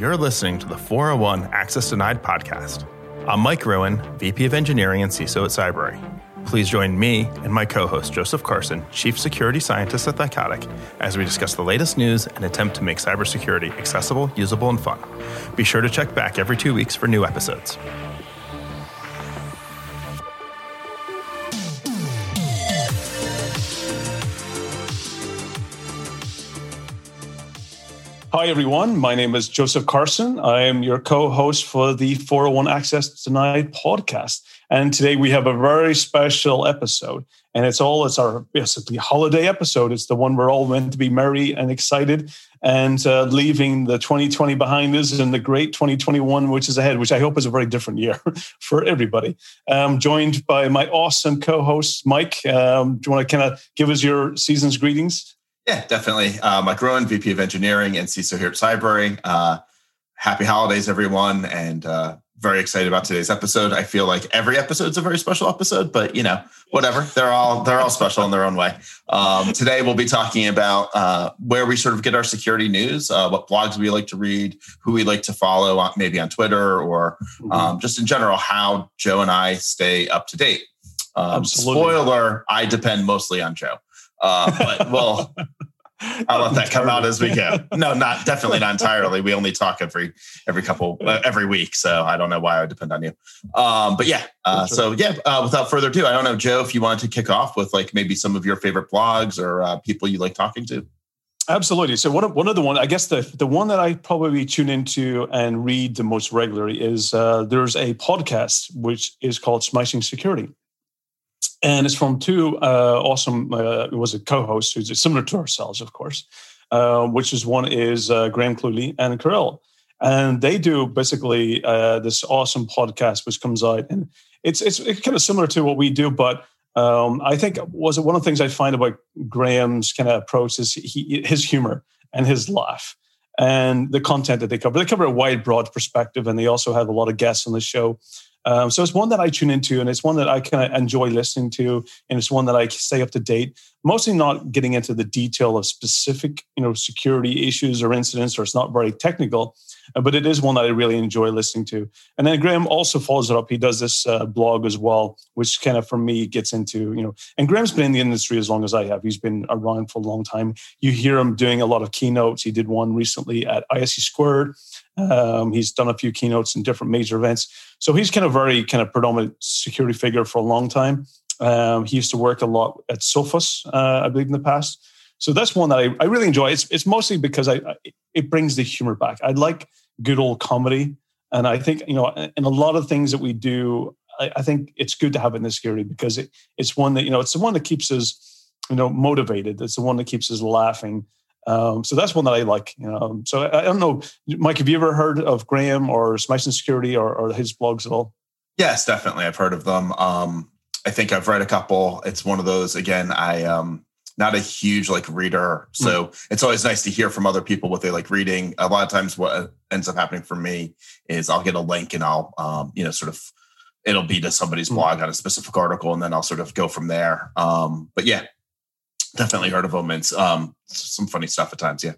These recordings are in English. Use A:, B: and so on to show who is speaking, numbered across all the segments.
A: You're listening to the 401 Access Denied podcast. I'm Mike Gruen, VP of Engineering and CISO at Cybrary. Please join me and my co host, Joseph Carson, Chief Security Scientist at Thycotic, as we discuss the latest news and attempt to make cybersecurity accessible, usable, and fun. Be sure to check back every two weeks for new episodes.
B: Hi, everyone. My name is Joseph Carson. I am your co host for the 401 Access Denied podcast. And today we have a very special episode. And it's all, it's our basically holiday episode. It's the one we're all meant to be merry and excited and uh, leaving the 2020 behind us and the great 2021, which is ahead, which I hope is a very different year for everybody. I'm joined by my awesome co host, Mike. Um, do you want to kind of give us your season's greetings?
C: Yeah, definitely. Uh, Mike Gruen, VP of Engineering and CISO here at Cybrary. Uh, happy holidays, everyone, and uh, very excited about today's episode. I feel like every episode is a very special episode, but you know, whatever. They're all they're all special in their own way. Um, today we'll be talking about uh, where we sort of get our security news, uh, what blogs we like to read, who we like to follow, on, maybe on Twitter or mm-hmm. um, just in general, how Joe and I stay up to date. Um, spoiler: I depend mostly on Joe. Uh, but well, I'll let that come out as we go. No, not definitely not entirely. We only talk every every couple uh, every week, so I don't know why I would depend on you. Um, but yeah, uh, so yeah. Uh, without further ado, I don't know, Joe, if you wanted to kick off with like maybe some of your favorite blogs or uh, people you like talking to.
B: Absolutely. So one of, one of the one, I guess the the one that I probably tune into and read the most regularly is uh, there's a podcast which is called Smashing Security and it's from two uh, awesome. Uh, it was a co-host who's similar to ourselves, of course. Uh, which is one is uh, Graham Cluley and Carole, and they do basically uh, this awesome podcast which comes out, and it's it's, it's kind of similar to what we do, but um, I think was one of the things I find about Graham's kind of approach is he, his humor and his laugh and the content that they cover. They cover a wide, broad perspective, and they also have a lot of guests on the show. Um, so it's one that I tune into, and it's one that I kind of enjoy listening to, and it's one that I stay up to date. Mostly not getting into the detail of specific, you know, security issues or incidents, or it's not very technical, but it is one that I really enjoy listening to. And then Graham also follows it up. He does this uh, blog as well, which kind of for me gets into, you know, and Graham's been in the industry as long as I have. He's been around for a long time. You hear him doing a lot of keynotes. He did one recently at ISC Squared. Um, he's done a few keynotes in different major events. So he's kind of very kind of predominant security figure for a long time. Um, he used to work a lot at Sophos, uh, I believe, in the past. So that's one that I, I really enjoy. It's, it's mostly because I, it brings the humor back. I like good old comedy. And I think, you know, in a lot of things that we do, I, I think it's good to have in the security because it, it's one that, you know, it's the one that keeps us, you know, motivated. It's the one that keeps us laughing. Um, so that's one that I like. You know, so I, I, don't know, Mike. Have you ever heard of Graham or Smashing Security or, or, his blogs at all?
C: Yes, definitely. I've heard of them. Um, I think I've read a couple. It's one of those. Again, I um, not a huge like reader, so mm. it's always nice to hear from other people what they like reading. A lot of times, what ends up happening for me is I'll get a link and I'll um, you know sort of it'll be to somebody's mm. blog on a specific article, and then I'll sort of go from there. Um, but yeah, definitely heard of them. Um, some funny stuff at times. Yeah.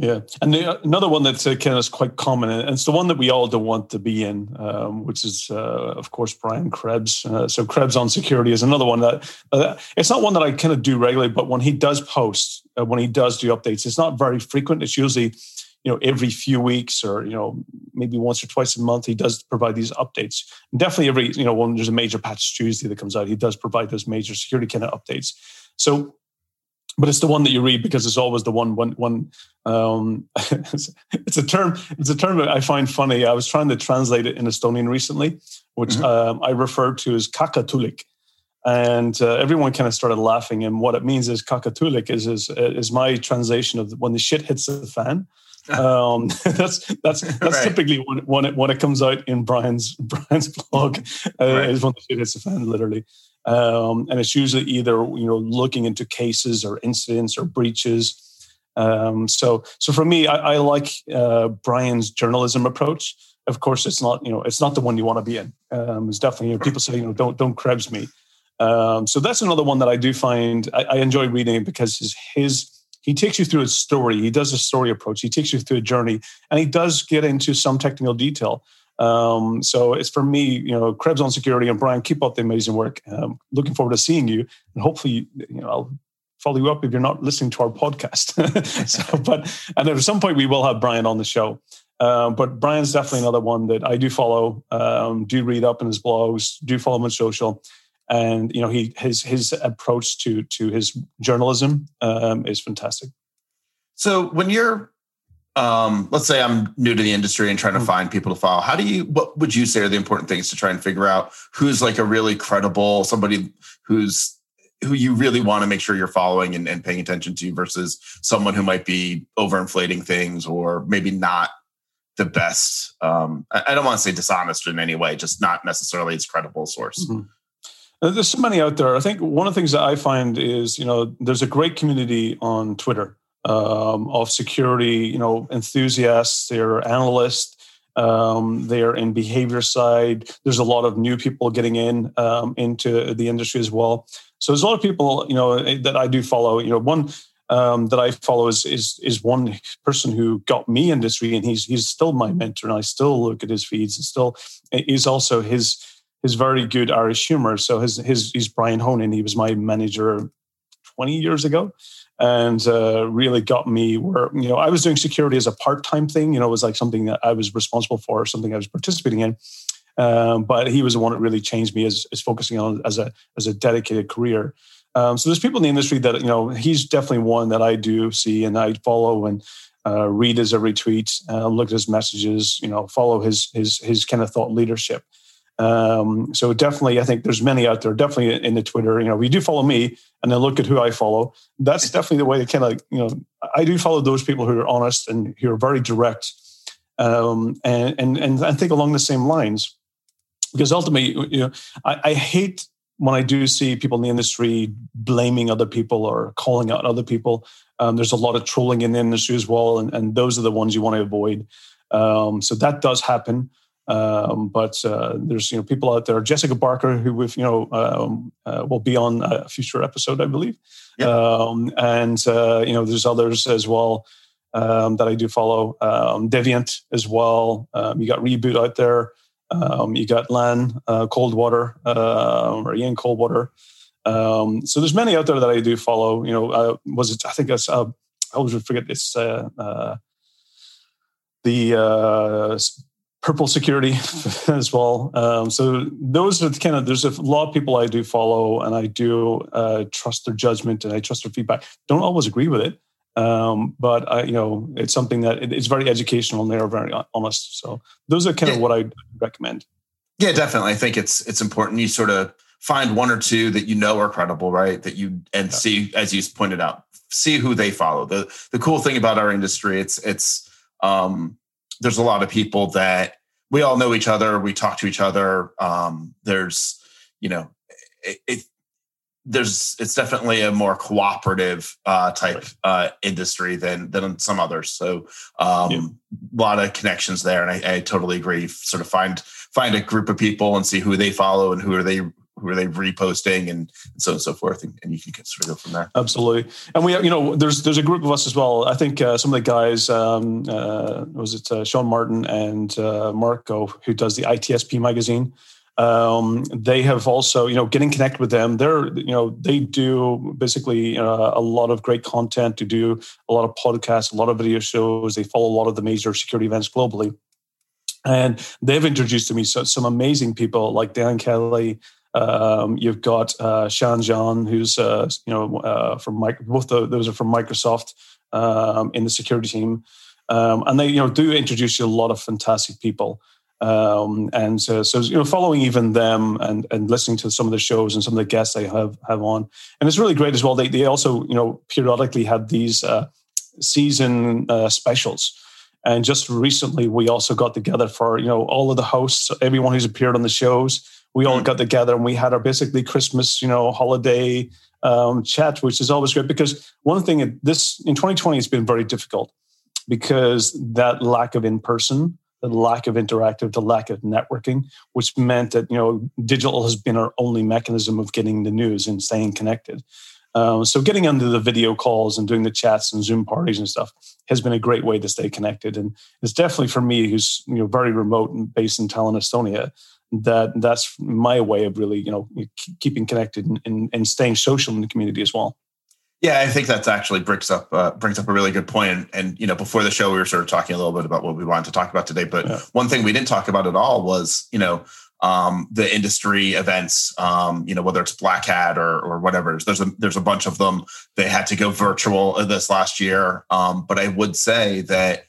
B: Yeah, and the, another one that's uh, kind of quite common, and it's the one that we all don't want to be in, um, which is, uh, of course, Brian Krebs. Uh, so Krebs on security is another one that uh, it's not one that I kind of do regularly, but when he does post, uh, when he does do updates, it's not very frequent. It's usually, you know, every few weeks or you know maybe once or twice a month. He does provide these updates. And definitely every you know when there's a major patch Tuesday that comes out, he does provide those major security kind of updates. So but it's the one that you read because it's always the one one one um, it's, a term it's a term that i find funny i was trying to translate it in estonian recently which mm-hmm. um, i referred to as kakatulik and uh, everyone kind of started laughing and what it means is kakatulik is, is is my translation of when the shit hits the fan um, that's that's that's right. typically when, when it when it comes out in Brian's Brian's blog uh, right. is when the shit hits the fan, literally. Um, and it's usually either you know looking into cases or incidents or breaches. Um, so so for me, I, I like uh, Brian's journalism approach. Of course, it's not you know it's not the one you want to be in. Um, it's definitely you know, people say you know don't don't Krebs me. Um, so that's another one that I do find I, I enjoy reading because his his he takes you through a story. He does a story approach. He takes you through a journey, and he does get into some technical detail. Um, so it's for me, you know, Krebs on security and Brian, keep up the amazing work. Um, looking forward to seeing you, and hopefully, you know, I'll follow you up if you're not listening to our podcast. so, but and at some point we will have Brian on the show. Um, but Brian's definitely another one that I do follow, um, do read up in his blogs, do follow him on social, and you know he his his approach to to his journalism um, is fantastic.
C: So when you're, um, let's say I'm new to the industry and trying to mm-hmm. find people to follow, how do you? What would you say are the important things to try and figure out who's like a really credible somebody who's who you really want to make sure you're following and, and paying attention to versus someone who might be overinflating things or maybe not the best. Um, I, don't want to say dishonest in any way, just not necessarily its credible source. Mm-hmm.
B: Uh, there's so many out there. I think one of the things that I find is, you know, there's a great community on Twitter um, of security, you know, enthusiasts, they're analysts, um, they're in behavior side. There's a lot of new people getting in um, into the industry as well. So there's a lot of people, you know, that I do follow. You know, one um, that I follow is, is is one person who got me industry, and he's he's still my mentor, and I still look at his feeds, and still is also his his very good Irish humor. So his his he's Brian Honan. He was my manager twenty years ago, and uh, really got me where you know I was doing security as a part time thing. You know, it was like something that I was responsible for, something I was participating in. Um, but he was the one that really changed me as, as focusing on as a as a dedicated career. Um, so there's people in the industry that you know he's definitely one that I do see and I follow and uh, read his every tweet, uh, look at his messages, you know, follow his his his kind of thought leadership. Um, so definitely, I think there's many out there. Definitely in the Twitter, you know, we do follow me, and then look at who I follow. That's definitely the way to kind of, you know, I do follow those people who are honest and who are very direct, um, and and and I think along the same lines because ultimately, you know, I, I hate when I do see people in the industry blaming other people or calling out other people. Um, there's a lot of trolling in the industry as well, and, and those are the ones you want to avoid. Um, so that does happen. Um, but uh, there's you know people out there. Jessica Barker, who with you know um, uh, will be on a future episode, I believe. Yep. Um, and uh, you know there's others as well um, that I do follow. Deviant as well. you got Reboot out there. Um, you got Lan uh, Coldwater uh, or Ian Coldwater. Um, so there's many out there that I do follow. You know, uh, was it? I think it's. Uh, I always forget it's uh, uh, the uh, Purple Security as well. Um, so those are the kind of. There's a lot of people I do follow, and I do trust their judgment and I trust their feedback. Don't always agree with it, um, but I, you know, it's something that it's very educational and they're very honest. So those are kind yeah. of what I recommend.
C: Yeah, definitely. I think it's it's important you sort of find one or two that you know are credible, right? That you and yeah. see, as you pointed out, see who they follow. The the cool thing about our industry, it's it's um, there's a lot of people that we all know each other. We talk to each other. Um, there's you know, it, it there's it's definitely a more cooperative uh, type uh, industry than than some others. So um, yeah. a lot of connections there, and I, I, totally agree. Sort of find find a group of people and see who they follow and who are they who are they reposting and, so on and so forth, and, and, you can sort of go from there.
B: Absolutely, and we you know there's there's a group of us as well. I think uh, some of the guys um, uh, was it uh, Sean Martin and uh, Marco who does the ITSP magazine. Um, they have also, you know, getting connected with them. They're, you know, they do basically uh, a lot of great content. To do a lot of podcasts, a lot of video shows. They follow a lot of the major security events globally, and they've introduced to me so, some amazing people like Dan Kelly. Um, you've got uh, Shan who's uh, you know uh, from Mike, both those are from Microsoft um, in the security team, um, and they you know do introduce you a lot of fantastic people. Um, and so, so, you know, following even them and, and listening to some of the shows and some of the guests they have have on, and it's really great as well. They they also you know periodically had these uh, season uh, specials, and just recently we also got together for you know all of the hosts, everyone who's appeared on the shows. We all mm. got together and we had our basically Christmas you know holiday um, chat, which is always great because one thing this in 2020 has been very difficult because that lack of in person the lack of interactive, the lack of networking, which meant that you know digital has been our only mechanism of getting the news and staying connected. Um, so getting into the video calls and doing the chats and Zoom parties and stuff has been a great way to stay connected. And it's definitely for me, who's you know very remote and based in Tallinn, Estonia, that that's my way of really you know keeping connected and, and, and staying social in the community as well.
C: Yeah, I think that's actually brings up uh, brings up a really good point. And, and, you know, before the show, we were sort of talking a little bit about what we wanted to talk about today. But yeah. one thing we didn't talk about at all was, you know, um, the industry events. Um, you know, whether it's Black Hat or or whatever. There's a there's a bunch of them. They had to go virtual this last year. Um, but I would say that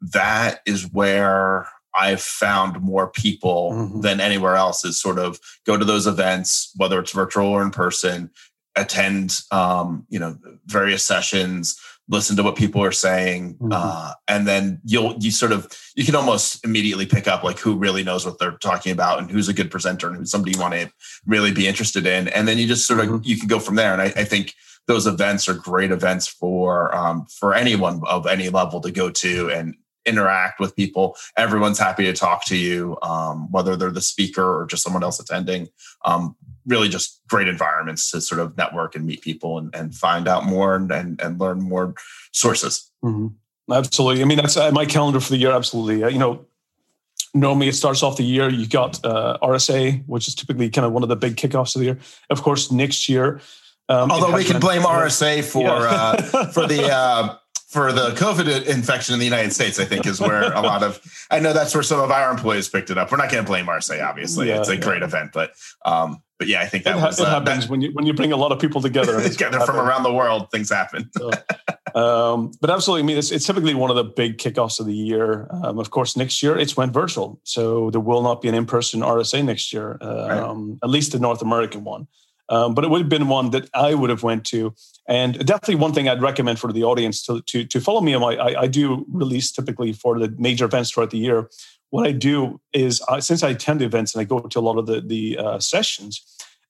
C: that is where I've found more people mm-hmm. than anywhere else. Is sort of go to those events, whether it's virtual or in person attend um, you know various sessions listen to what people are saying mm-hmm. uh, and then you'll you sort of you can almost immediately pick up like who really knows what they're talking about and who's a good presenter and who's somebody you want to really be interested in and then you just sort of mm-hmm. you can go from there and I, I, think those events are great events for um, for anyone of any level to go to and interact with people. Everyone's happy to talk to you, um, whether they're the speaker or just someone else attending. Um, really just great environments to sort of network and meet people and, and find out more and, and, and learn more sources.
B: Mm-hmm. Absolutely. I mean, that's uh, my calendar for the year. Absolutely. Uh, you know, normally it starts off the year. You got uh, RSA, which is typically kind of one of the big kickoffs of the year. Of course, next year.
C: Um, Although we can blame RSA for yeah. uh, for the uh, for the COVID infection in the United States, I think is where a lot of I know that's where some of our employees picked it up. We're not going to blame RSA, obviously. Yeah, it's a yeah. great event, but um, but yeah, I think that
B: it,
C: was,
B: it uh, happens that, when you when you bring a lot of people together.
C: together from around the world, things happen. so,
B: um, but absolutely, I mean, it's, it's, typically one of the big kickoffs of the year. Um, of course, next year it's went virtual, so there will not be an in-person RSA next year, uh, right. Um, at least the North American one. Um, but it would have been one that I would have went to, and definitely one thing I'd recommend for the audience to to, to follow me on my. I, I do release typically for the major events throughout the year. What I do is, uh, since I attend the events and I go to a lot of the the uh, sessions,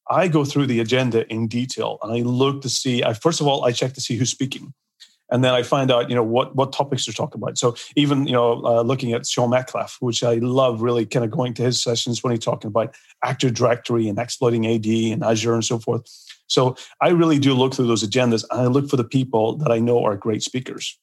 B: I go through the agenda in detail and I look to see. I first of all I check to see who's speaking and then I find out, you know, what what topics they're talking about. So even you know, uh, looking at Sean Metcalf, which I love, really kind of going to his sessions when he's talking about Active Directory and exploiting AD and Azure and so forth. So I really do look through those agendas and I look for the people that I know are great speakers.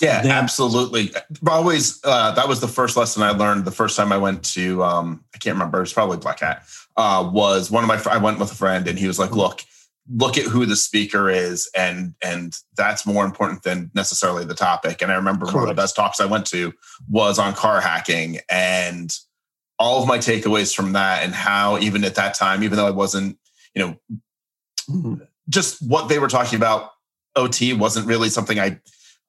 C: Yeah, then, absolutely. Always, uh, that was the first lesson I learned the first time I went to. Um, I can't remember. it's probably Black Hat. Uh, was one of my. I went with a friend, and he was like, mm-hmm. "Look, look at who the speaker is and and that's more important than necessarily the topic and i remember Correct. one of the best talks i went to was on car hacking and all of my takeaways from that and how even at that time even though i wasn't you know mm-hmm. just what they were talking about ot wasn't really something i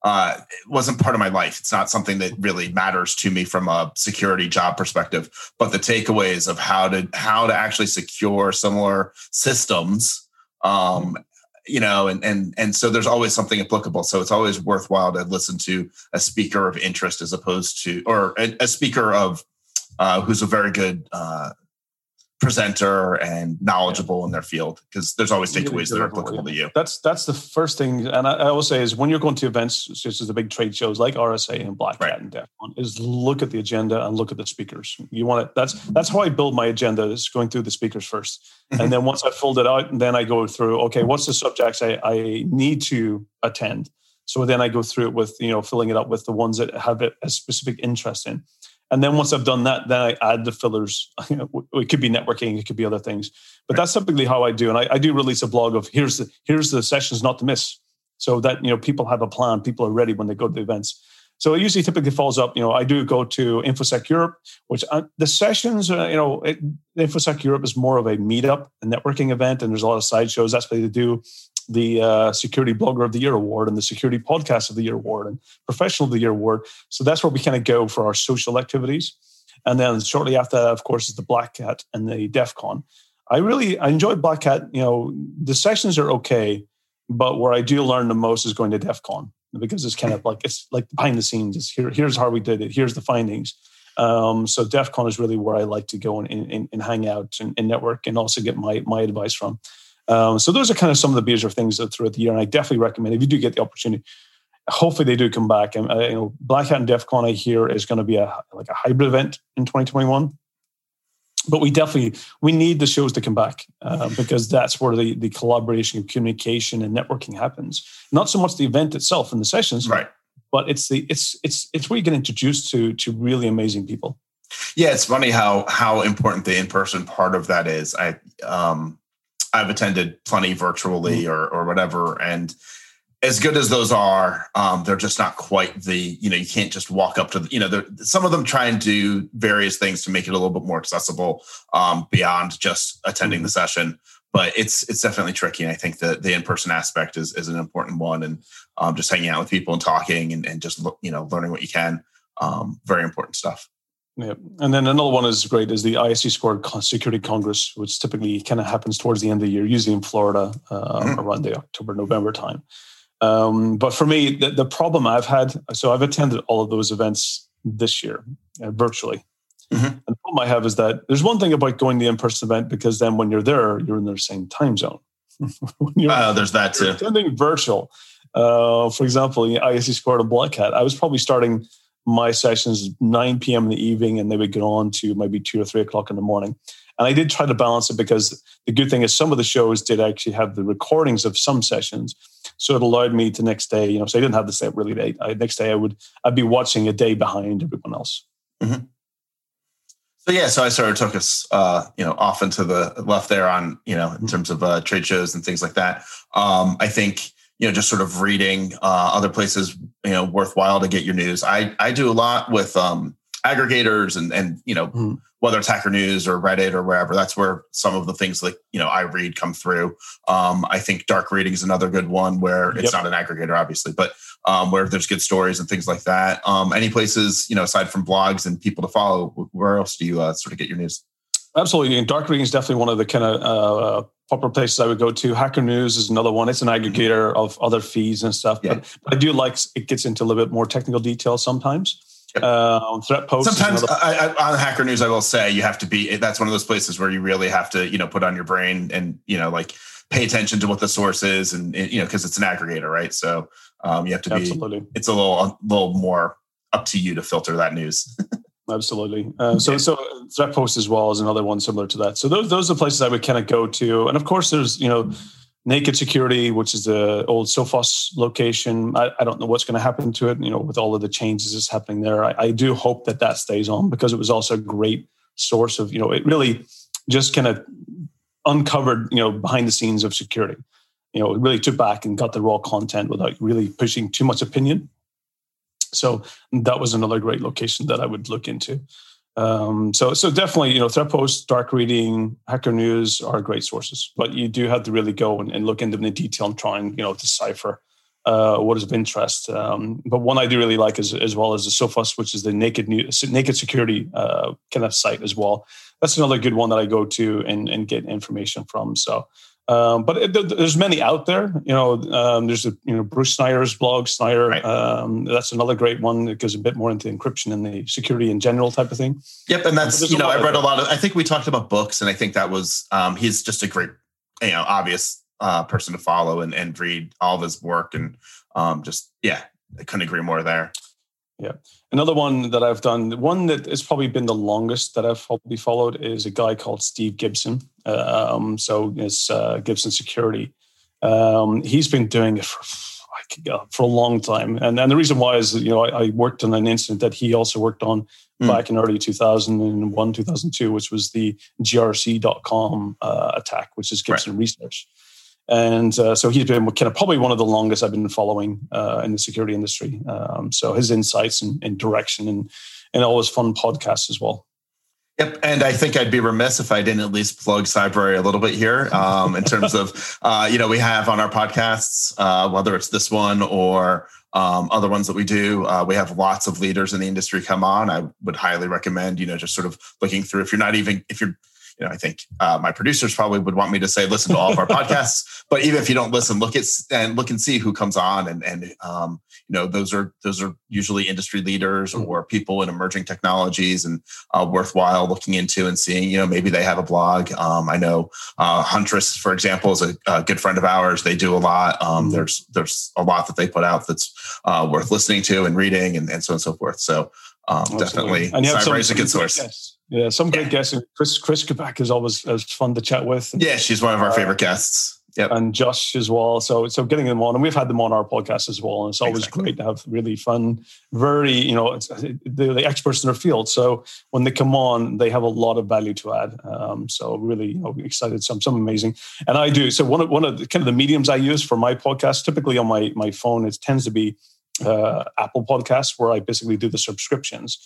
C: uh, wasn't part of my life. It's not something that really matters to me from a security job perspective. But the takeaways of how to how to actually secure similar systems um, you know, and and and so there's always something applicable. So it's always worthwhile to listen to a speaker of interest as opposed to or a, a speaker of uh, who's a very good uh, presenter and knowledgeable in their field because there's always takeaways that are applicable to you.
B: That's that's the first thing, and I, I will say is when you're going to events such as the big trade shows like RSA and Black Hat right. and DEF CON, is look at the agenda and look at the speakers. You want it. That's that's how I build my agenda is going through the speakers first, mm-hmm. and then once I filled it out, and then I go through. Okay, what's the subjects I, I need to attend? So then I go through it with you know filling it up with the ones that have a specific interest in. And then once I've done that, then I add the fillers. it could be networking, it could be other things, but that's typically how I do. And I, I, do release a blog of here's the here's the sessions not to miss, so that you know people have a plan, people are ready when they go to the events. So it usually typically falls up. You know, I do go to InfoSec Europe, which uh, the sessions, uh, you know, it, InfoSec Europe is more of a meetup, a networking event, and there's a lot of side shows. That's what they do the uh, Security Blogger of the Year award and the Security Podcast of the Year award and Professional of the Year award. So that's where we kind of go for our social activities. And then shortly after that, of course, is the Black Hat and the DEF CON. I really I enjoyed Black Hat. You know, the sessions are okay, but where I do learn the most is going to DEF CON because it's kind of like it's like behind the scenes. It's here, here's how we did it. Here's the findings. Um, so DEF CON is really where I like to go and, and, and hang out and, and, network and also get my my advice from. Um, so those are kind of some of the major things that throughout the year, and I definitely recommend if you do get the opportunity. Hopefully they do come back. And uh, you know, Black Hat and DEF CON I hear is going to be a like a hybrid event in 2021. but we definitely we need the shows to come back uh, because that's where the the collaboration, and communication, and networking happens. Not so much the event itself and the sessions,
C: right?
B: But it's the it's it's it's where you get introduced to to really amazing people.
C: Yeah, it's funny how how important the in person part of that is. I um I've attended plenty virtually mm-hmm. or or whatever, and as good as those are, um, they're just not quite the, you know, you can't just walk up to the, you know, some of them try and do various things to make it a little bit more accessible um, beyond just attending the mm-hmm. session. But it's it's definitely tricky. And I think that the in-person aspect is is an important one. And um, just hanging out with people and talking and, and just, you know, learning what you can. Um, very important stuff.
B: Yeah. And then another one is great is the ISC Squared Security Congress, which typically kind of happens towards the end of the year, usually in Florida uh, mm-hmm. around the October, November time. Um, but for me, the, the, problem I've had, so I've attended all of those events this year uh, virtually. Mm-hmm. And the problem I have is that there's one thing about going to the in-person event because then when you're there, you're in the same time zone.
C: uh, there's that too.
B: Attending virtual, uh, for example, the ISC Squared and Black Hat, I was probably starting my sessions 9 p.m. in the evening and they would go on to maybe two or three o'clock in the morning. And I did try to balance it because the good thing is some of the shows did actually have the recordings of some sessions. So it allowed me to next day, you know, so I didn't have to stay up really late. I, next day I would, I'd be watching a day behind everyone else. Mm-hmm.
C: So yeah, so I sort of took us, uh, you know, off into the left there on, you know, in mm-hmm. terms of uh, trade shows and things like that. Um, I think, you know, just sort of reading uh, other places, you know, worthwhile to get your news. I I do a lot with um, aggregators and and you know mm. whether it's Hacker News or Reddit or wherever. That's where some of the things like you know I read come through. Um, I think dark reading is another good one where it's yep. not an aggregator, obviously, but um, where there's good stories and things like that. Um, any places you know aside from blogs and people to follow, where else do you uh, sort of get your news?
B: Absolutely, and dark reading is definitely one of the kind of uh, popular places I would go to. Hacker News is another one. It's an mm-hmm. aggregator of other feeds and stuff. Yeah. But, but I do like it gets into a little bit more technical detail sometimes. Uh, threat posts.
C: Sometimes I, I, on Hacker News, I will say you have to be. That's one of those places where you really have to, you know, put on your brain and you know, like pay attention to what the source is, and you know, because it's an aggregator, right? So um, you have to be. Absolutely. It's a little, a little more up to you to filter that news.
B: Absolutely. Uh, so, so threat post as well is another one similar to that. So those those are places I would kind of go to, and of course, there's you know Naked Security, which is the old Sophos location. I, I don't know what's going to happen to it, you know, with all of the changes that's happening there. I, I, do hope that that stays on because it was also a great source of, you know, it really just kind of uncovered, you know, behind the scenes of security. You know, it really took back and got the raw content without really pushing too much opinion. So that was another great location that I would look into. Um, so, so definitely, you know, threat posts, dark reading, hacker news are great sources, but you do have to really go and, and look into them in detail and try and, you know, decipher uh, what is of interest. Um, but one I do really like is as well as the Sophos, which is the naked naked security uh, kind of site as well. That's another good one that I go to and, and get information from. So um, but it, there's many out there. You know, um, there's a you know Bruce Schneier's blog, Schneier. Right. Um, that's another great one that goes a bit more into encryption and the security in general type of thing.
C: Yep, and that's you know I read a lot of. I think we talked about books, and I think that was um, he's just a great you know obvious uh, person to follow and and read all of his work and um, just yeah, I couldn't agree more there.
B: Yeah. Another one that I've done, one that has probably been the longest that I've probably followed is a guy called Steve Gibson. Um, so it's uh, Gibson Security. Um, he's been doing it for for a long time, and and the reason why is you know I, I worked on an incident that he also worked on mm. back in early 2001 2002, which was the grc.com uh, attack, which is Gibson right. Research. And uh, so he's been kind of probably one of the longest I've been following uh, in the security industry. Um, so his insights and, and, direction and, and all his fun podcasts as well.
C: Yep, and I think I'd be remiss if I didn't at least plug Cybrary a little bit here um, in terms of uh, you know we have on our podcasts uh, whether it's this one or um, other ones that we do. Uh, we have lots of leaders in the industry come on. I would highly recommend you know just sort of looking through if you're not even if you're you know, I think uh, my producers probably would want me to say listen to all of our podcasts. But even if you don't listen, look at and look and see who comes on, and and um, you know those are those are usually industry leaders mm-hmm. or people in emerging technologies, and uh, worthwhile looking into and seeing. You know, maybe they have a blog. Um, I know uh, Huntress, for example, is a, a, good friend of ours. They do a lot. Um, mm-hmm. There's there's a lot that they put out that's uh, worth listening to and reading, and, and so on and so forth. So um, definitely, and you have some, is a good source.
B: Yes Yeah, some great guests. Chris Chris Kubecka is always as fun to chat with.
C: Yeah, she's one of our uh, favorite guests. Yep.
B: and Josh as well. So so getting them on, and we've had them on our podcast as well, and it's always exactly. great to have really fun, very you know they're the experts in their field. So when they come on, they have a lot of value to add. Um, so really you know, excited, some some amazing, and I do. So one of one of the kind of the mediums I use for my podcast, typically on my my phone, it tends to be uh, Apple Podcasts, where I basically do the subscriptions.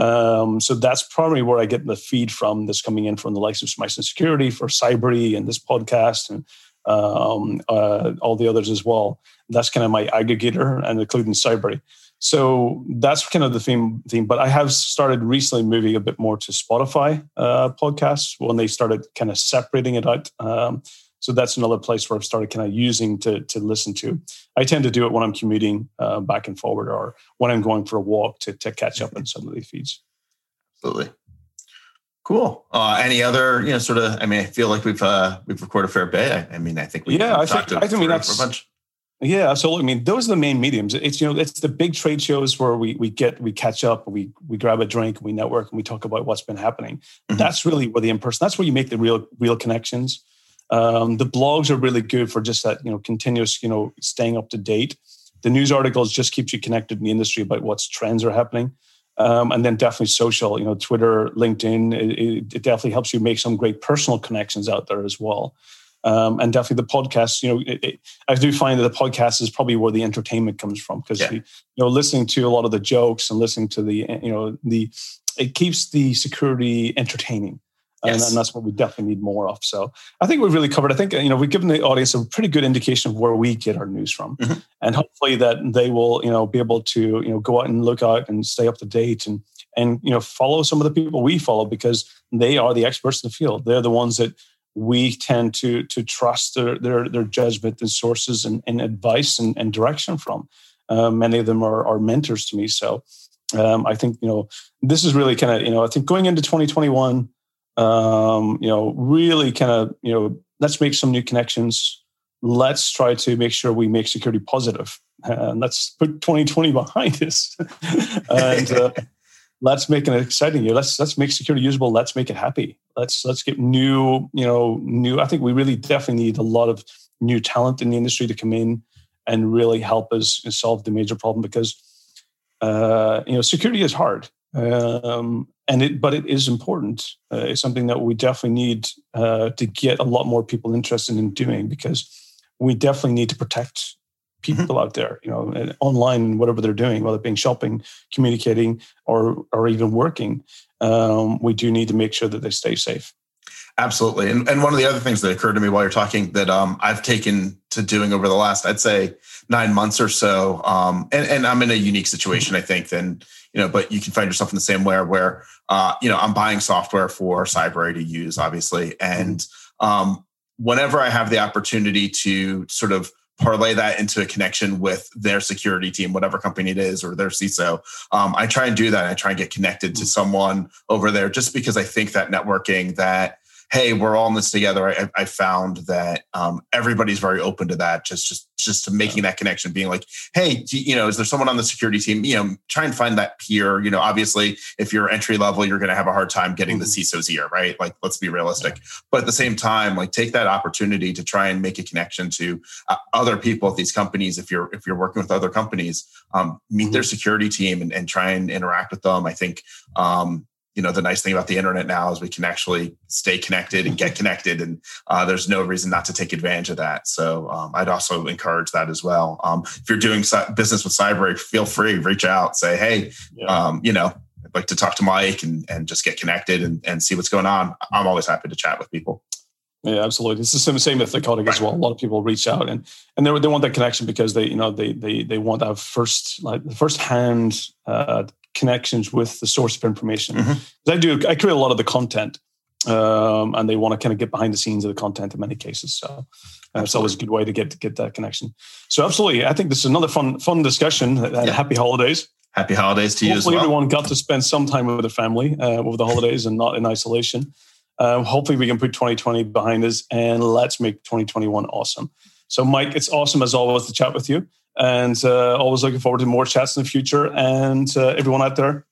B: Um, so that's primarily where I get the feed from. That's coming in from the likes of Smashing Security for Cybrary and this podcast and um, uh, all the others as well. That's kind of my aggregator and including Cybrary. So that's kind of the theme. Theme, but I have started recently moving a bit more to Spotify uh, podcasts when they started kind of separating it out. Um, so that's another place where I've started kind of using to to listen to. I tend to do it when I'm commuting uh, back and forward, or when I'm going for a walk to to catch up on some of the feeds.
C: Absolutely. Cool. Uh, any other, you know, sort of? I mean, I feel like we've uh, we've recorded a fair bit. I, I mean, I think we
B: yeah, I think I think that's a bunch. Yeah, so I mean, those are the main mediums. It's you know, it's the big trade shows where we we get we catch up, we we grab a drink, we network, and we talk about what's been happening. Mm-hmm. That's really where the in person. That's where you make the real real connections. Um, the blogs are really good for just that, you know, continuous, you know, staying up to date. The news articles just keeps you connected in the industry about what's trends are happening. Um, and then definitely social, you know, Twitter, LinkedIn, it, it, definitely helps you make some great personal connections out there as well. Um, and definitely the podcast, you know, it, it, I do find that the podcast is probably where the entertainment comes from because, yeah. you know, listening to a lot of the jokes and listening to the, you know, the, it keeps the security entertaining. Yes. And, and, that's what we definitely need more of. So I think we've really covered. I think you know we've given the audience a pretty good indication of where we get our news from, mm-hmm. and hopefully that they will you know be able to you know go out and look out and stay up to date and and you know follow some of the people we follow because they are the experts in the field. They're the ones that we tend to to trust their their, their judgment and sources and, and advice and, and direction from. Uh, many of them are, are mentors to me. So um, I think you know this is really kind of you know I think going into 2021 um, you know, really kind of, you know, let's make some new connections. Let's try to make sure we make security positive. And let's put 2020 behind us. and uh, let's make an exciting year. Let's let's make security usable. Let's make it happy. Let's let's get new, you know, new. I think we really definitely need a lot of new talent in the industry to come in and really help us solve the major problem because uh, you know security is hard. Um, and it, but it is important. Uh, it's something that we definitely need uh, to get a lot more people interested in doing because we definitely need to protect mm-hmm. people mm-hmm. out there, you know, online, whatever they're doing, whether it being shopping, communicating, or or even working. Um, we do need to make sure that they stay safe.
C: Absolutely, and and one of the other things that occurred to me while you're talking that um, I've taken to doing over the last, I'd say, nine months or so, um, and and I'm in a unique situation, I think, than you know, but you can find yourself in the same way where, uh, you know, I'm buying software for Cybrary to use, obviously. And um, whenever I have the opportunity to sort of parlay that into a connection with their security team, whatever company it is, or their CISO. Um, I try and do that. I try and get connected to someone over there just because I think that networking, that hey, we're all in this together. I, I found that um, everybody's very open to that. Just, just, just to making that connection, being like, hey, you know, is there someone on the security team? You know, try and find that peer. You know, obviously, if you're entry level, you're going to have a hard time getting mm-hmm. the CISO's ear, right? Like, let's be realistic. Yeah. But at the same time, like, take that opportunity to try and make a connection to uh, other people at these companies. If you're if you're working with other companies, um, meet mm-hmm. their security team and, and try and interact with them. I think um, you know the nice thing about the internet now is we can actually stay connected and get connected and uh, there's no reason not to take advantage of that so um, i'd also encourage that as well um, if you're doing business with Cybrary feel free reach out say hey yeah. um, you know i'd like to talk to mike and, and just get connected and, and see what's going on i'm always happy to chat with people
B: yeah, absolutely. It's the same, with Thycotic right. as well. A lot of people reach out and and they, they want that connection because they you know they they they want to have first like first hand uh, connections with the source of information. Mm-hmm. I do, I create a lot of the content, um, and they want to kind of get behind the scenes of the content in many cases. So uh, it's always a good way to get to get that connection. So absolutely, I think this is another fun fun discussion. And yeah. happy holidays.
C: Happy holidays to you
B: hopefully
C: as well.
B: everyone got to spend some time with their family uh, over the holidays and not in isolation. Um, hopefully, we can put 2020 behind us and let's make 2021 awesome. So, Mike, it's awesome as always to chat with you and uh, always looking forward to more chats in the future. And uh, everyone out there,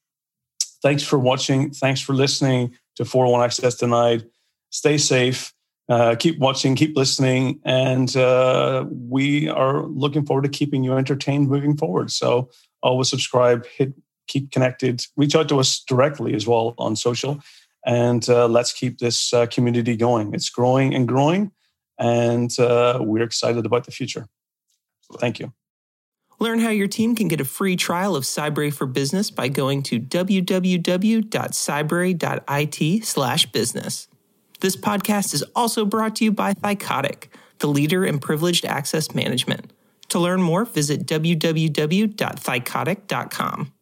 B: Thanks for watching. Thanks for listening to 401 Access Denied. Stay safe. Uh, keep watching, keep listening, and uh, we are looking forward to keeping you entertained moving forward. So always subscribe, hit, keep connected, reach out to us directly as well on social, and uh, let's keep this uh, community going. It's growing and growing, and uh, we're excited about the future. Thank you.
D: Learn how your team can get a free trial of Cybrary for Business by going to www.cybrary.it/business. This podcast is also brought to you by Thycotic, the leader in privileged access management. To learn more, visit www.thycotic.com.